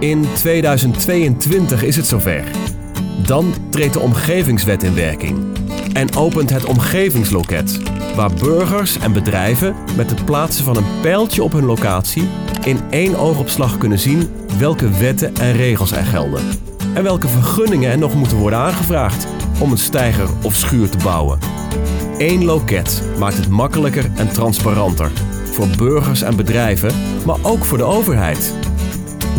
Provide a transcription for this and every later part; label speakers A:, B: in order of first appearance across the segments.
A: In 2022 is het zover. Dan treedt de omgevingswet in werking en opent het omgevingsloket, waar burgers en bedrijven met het plaatsen van een pijltje op hun locatie in één oogopslag kunnen zien welke wetten en regels er gelden en welke vergunningen er nog moeten worden aangevraagd om een steiger of schuur te bouwen. Eén loket maakt het makkelijker en transparanter voor burgers en bedrijven, maar ook voor de overheid.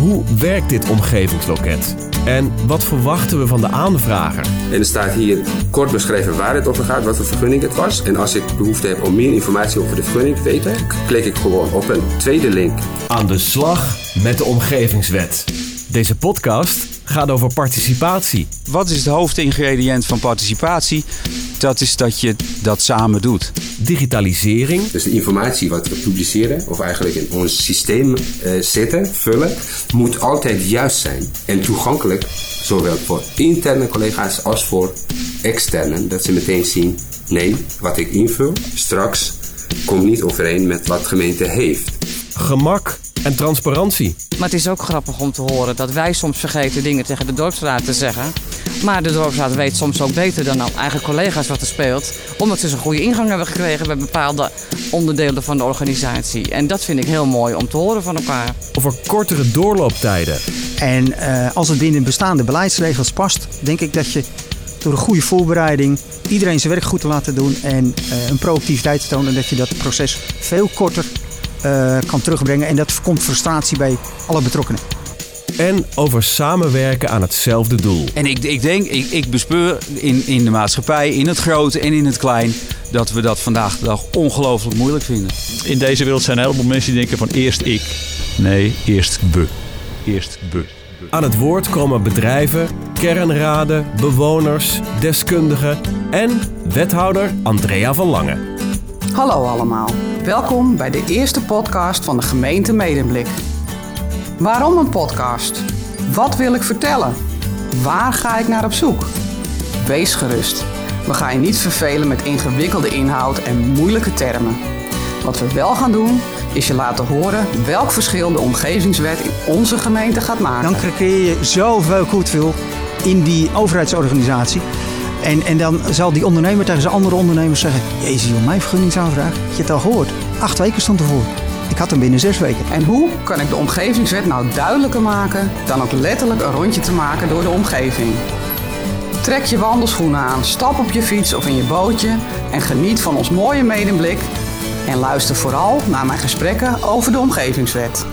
A: Hoe werkt dit omgevingsloket? En wat verwachten we van de aanvrager?
B: En er staat hier kort beschreven waar het over gaat, wat voor vergunning het was. En als ik behoefte heb om meer informatie over de vergunning te weten, klik ik gewoon op een tweede link.
A: Aan de slag met de omgevingswet. Deze podcast gaat over participatie.
C: Wat is het hoofdingrediënt van participatie? Dat is dat je dat samen doet.
A: Digitalisering,
B: Dus de informatie wat we publiceren, of eigenlijk in ons systeem eh, zetten, vullen, moet altijd juist zijn. En toegankelijk, zowel voor interne collega's als voor externen. Dat ze meteen zien, nee, wat ik invul straks komt niet overeen met wat de gemeente heeft.
A: gemak en transparantie.
D: Maar het is ook grappig om te horen dat wij soms vergeten dingen tegen de dorpsraad te zeggen. Maar de dorpsraad weet soms ook beter dan nou eigen collega's wat er speelt. Omdat ze zo'n goede ingang hebben gekregen bij bepaalde onderdelen van de organisatie. En dat vind ik heel mooi om te horen van elkaar.
A: Over kortere doorlooptijden.
E: En eh, als het binnen bestaande beleidsregels past, denk ik dat je door een goede voorbereiding iedereen zijn werk goed te laten doen en eh, een proactiviteit te tonen, dat je dat proces veel korter eh, kan terugbrengen. En dat voorkomt frustratie bij alle betrokkenen.
A: En over samenwerken aan hetzelfde doel.
C: En ik, ik denk, ik, ik bespeur in, in de maatschappij, in het grote en in het klein, dat we dat vandaag de dag ongelooflijk moeilijk vinden.
F: In deze wereld zijn een heleboel mensen die denken van eerst ik. Nee, eerst we. Eerst we.
A: Aan het woord komen bedrijven, kernraden, bewoners, deskundigen en wethouder Andrea van Lange.
G: Hallo allemaal, welkom bij de eerste podcast van de gemeente Medemblik. Waarom een podcast? Wat wil ik vertellen? Waar ga ik naar op zoek? Wees gerust, we gaan je niet vervelen met ingewikkelde inhoud en moeilijke termen. Wat we wel gaan doen, is je laten horen welk verschil de omgevingswet in onze gemeente gaat maken.
E: Dan creëer je zoveel goedwil in die overheidsorganisatie. En, en dan zal die ondernemer tegen zijn andere ondernemers zeggen... Jezus joh, mijn vergunningsaanvraag, je het al gehoord? Acht weken stond ervoor. Ik had hem binnen zes weken.
G: En hoe kan ik de omgevingswet nou duidelijker maken dan ook letterlijk een rondje te maken door de omgeving? Trek je wandelschoenen aan, stap op je fiets of in je bootje en geniet van ons mooie medemblik. En luister vooral naar mijn gesprekken over de omgevingswet.